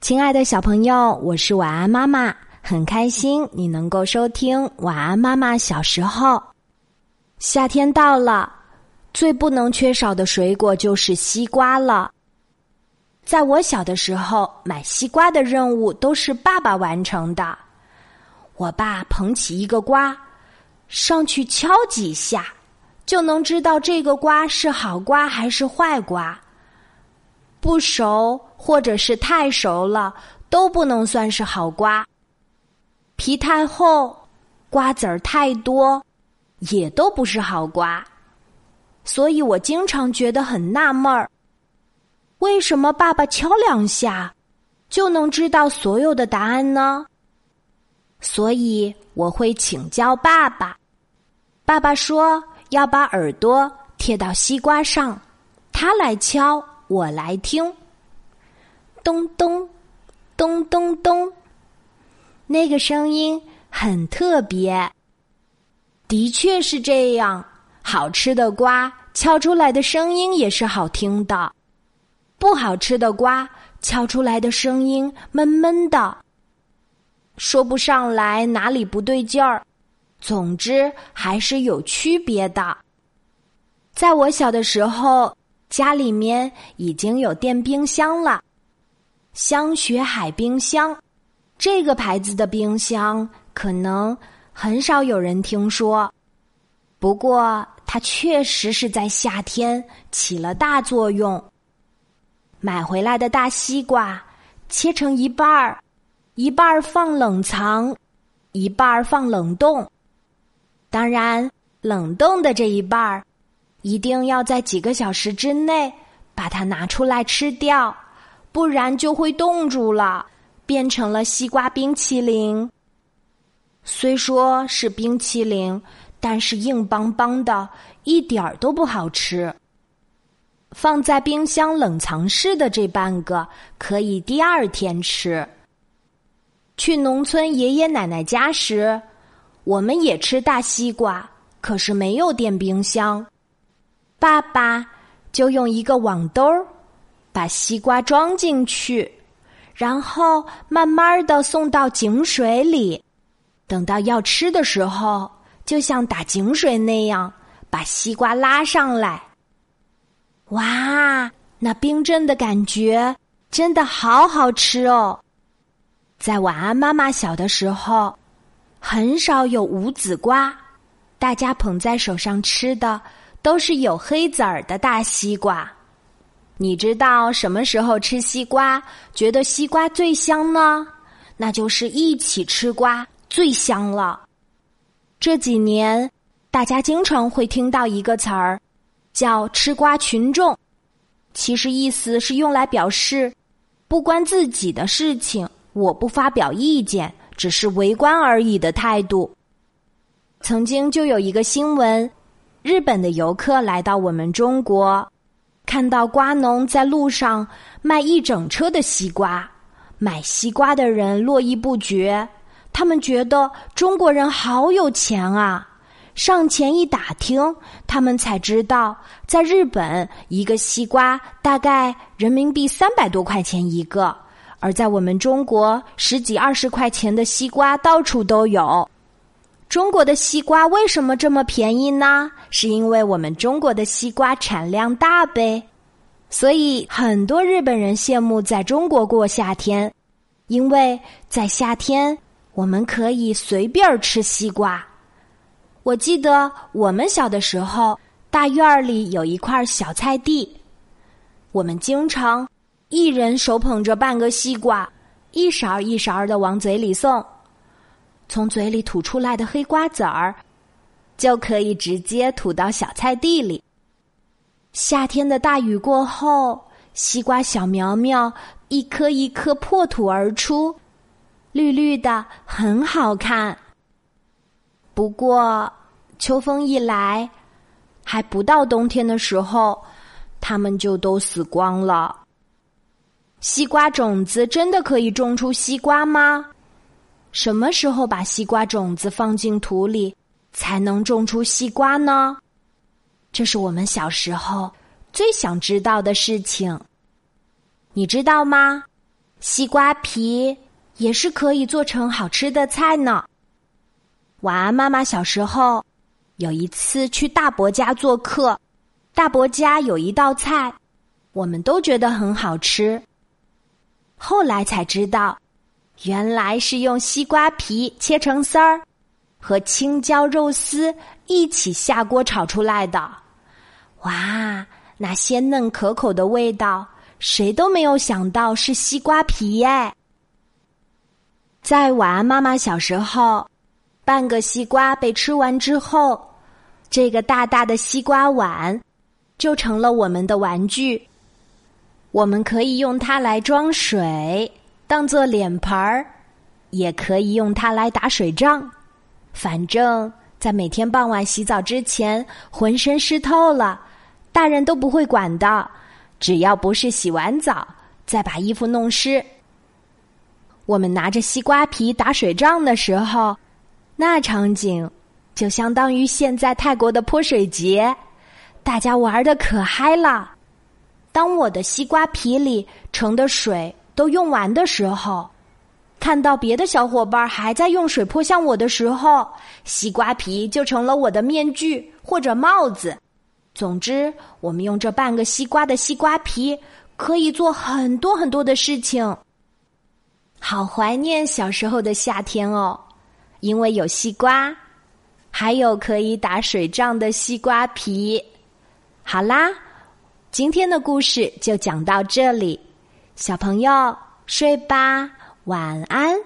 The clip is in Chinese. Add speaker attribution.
Speaker 1: 亲爱的小朋友，我是晚安妈妈，很开心你能够收听晚安妈妈小时候。夏天到了，最不能缺少的水果就是西瓜了。在我小的时候，买西瓜的任务都是爸爸完成的。我爸捧起一个瓜，上去敲几下，就能知道这个瓜是好瓜还是坏瓜。不熟或者是太熟了，都不能算是好瓜。皮太厚，瓜子儿太多，也都不是好瓜。所以我经常觉得很纳闷儿：为什么爸爸敲两下就能知道所有的答案呢？所以我会请教爸爸。爸爸说要把耳朵贴到西瓜上，他来敲。我来听，咚咚，咚咚咚，那个声音很特别。的确是这样，好吃的瓜敲出来的声音也是好听的，不好吃的瓜敲出来的声音闷闷的，说不上来哪里不对劲儿。总之还是有区别的。在我小的时候。家里面已经有电冰箱了，香雪海冰箱，这个牌子的冰箱可能很少有人听说，不过它确实是在夏天起了大作用。买回来的大西瓜切成一半儿，一半儿放冷藏，一半儿放冷冻。当然，冷冻的这一半儿。一定要在几个小时之内把它拿出来吃掉，不然就会冻住了，变成了西瓜冰淇淋。虽说是冰淇淋，但是硬邦邦的，一点儿都不好吃。放在冰箱冷藏室的这半个可以第二天吃。去农村爷爷奶奶家时，我们也吃大西瓜，可是没有电冰箱。爸爸就用一个网兜把西瓜装进去，然后慢慢的送到井水里。等到要吃的时候，就像打井水那样把西瓜拉上来。哇，那冰镇的感觉真的好好吃哦！在晚安妈妈小的时候，很少有无籽瓜，大家捧在手上吃的。都是有黑籽儿的大西瓜，你知道什么时候吃西瓜觉得西瓜最香呢？那就是一起吃瓜最香了。这几年，大家经常会听到一个词儿，叫“吃瓜群众”，其实意思是用来表示不关自己的事情，我不发表意见，只是围观而已的态度。曾经就有一个新闻。日本的游客来到我们中国，看到瓜农在路上卖一整车的西瓜，买西瓜的人络绎不绝。他们觉得中国人好有钱啊！上前一打听，他们才知道，在日本一个西瓜大概人民币三百多块钱一个，而在我们中国十几二十块钱的西瓜到处都有。中国的西瓜为什么这么便宜呢？是因为我们中国的西瓜产量大呗，所以很多日本人羡慕在中国过夏天，因为在夏天我们可以随便吃西瓜。我记得我们小的时候，大院里有一块小菜地，我们经常一人手捧着半个西瓜，一勺一勺的往嘴里送。从嘴里吐出来的黑瓜子儿，就可以直接吐到小菜地里。夏天的大雨过后，西瓜小苗苗一颗一颗破土而出，绿绿的，很好看。不过，秋风一来，还不到冬天的时候，它们就都死光了。西瓜种子真的可以种出西瓜吗？什么时候把西瓜种子放进土里，才能种出西瓜呢？这是我们小时候最想知道的事情。你知道吗？西瓜皮也是可以做成好吃的菜呢。晚安，妈妈。小时候有一次去大伯家做客，大伯家有一道菜，我们都觉得很好吃。后来才知道，原来是用西瓜皮切成丝儿，和青椒肉丝一起下锅炒出来的。哇，那鲜嫩可口的味道，谁都没有想到是西瓜皮耶！在晚安妈妈小时候。半个西瓜被吃完之后，这个大大的西瓜碗就成了我们的玩具。我们可以用它来装水，当做脸盆儿，也可以用它来打水仗。反正，在每天傍晚洗澡之前，浑身湿透了，大人都不会管的。只要不是洗完澡再把衣服弄湿，我们拿着西瓜皮打水仗的时候。那场景就相当于现在泰国的泼水节，大家玩的可嗨了。当我的西瓜皮里盛的水都用完的时候，看到别的小伙伴还在用水泼向我的时候，西瓜皮就成了我的面具或者帽子。总之，我们用这半个西瓜的西瓜皮可以做很多很多的事情。好怀念小时候的夏天哦。因为有西瓜，还有可以打水仗的西瓜皮。好啦，今天的故事就讲到这里，小朋友睡吧，晚安。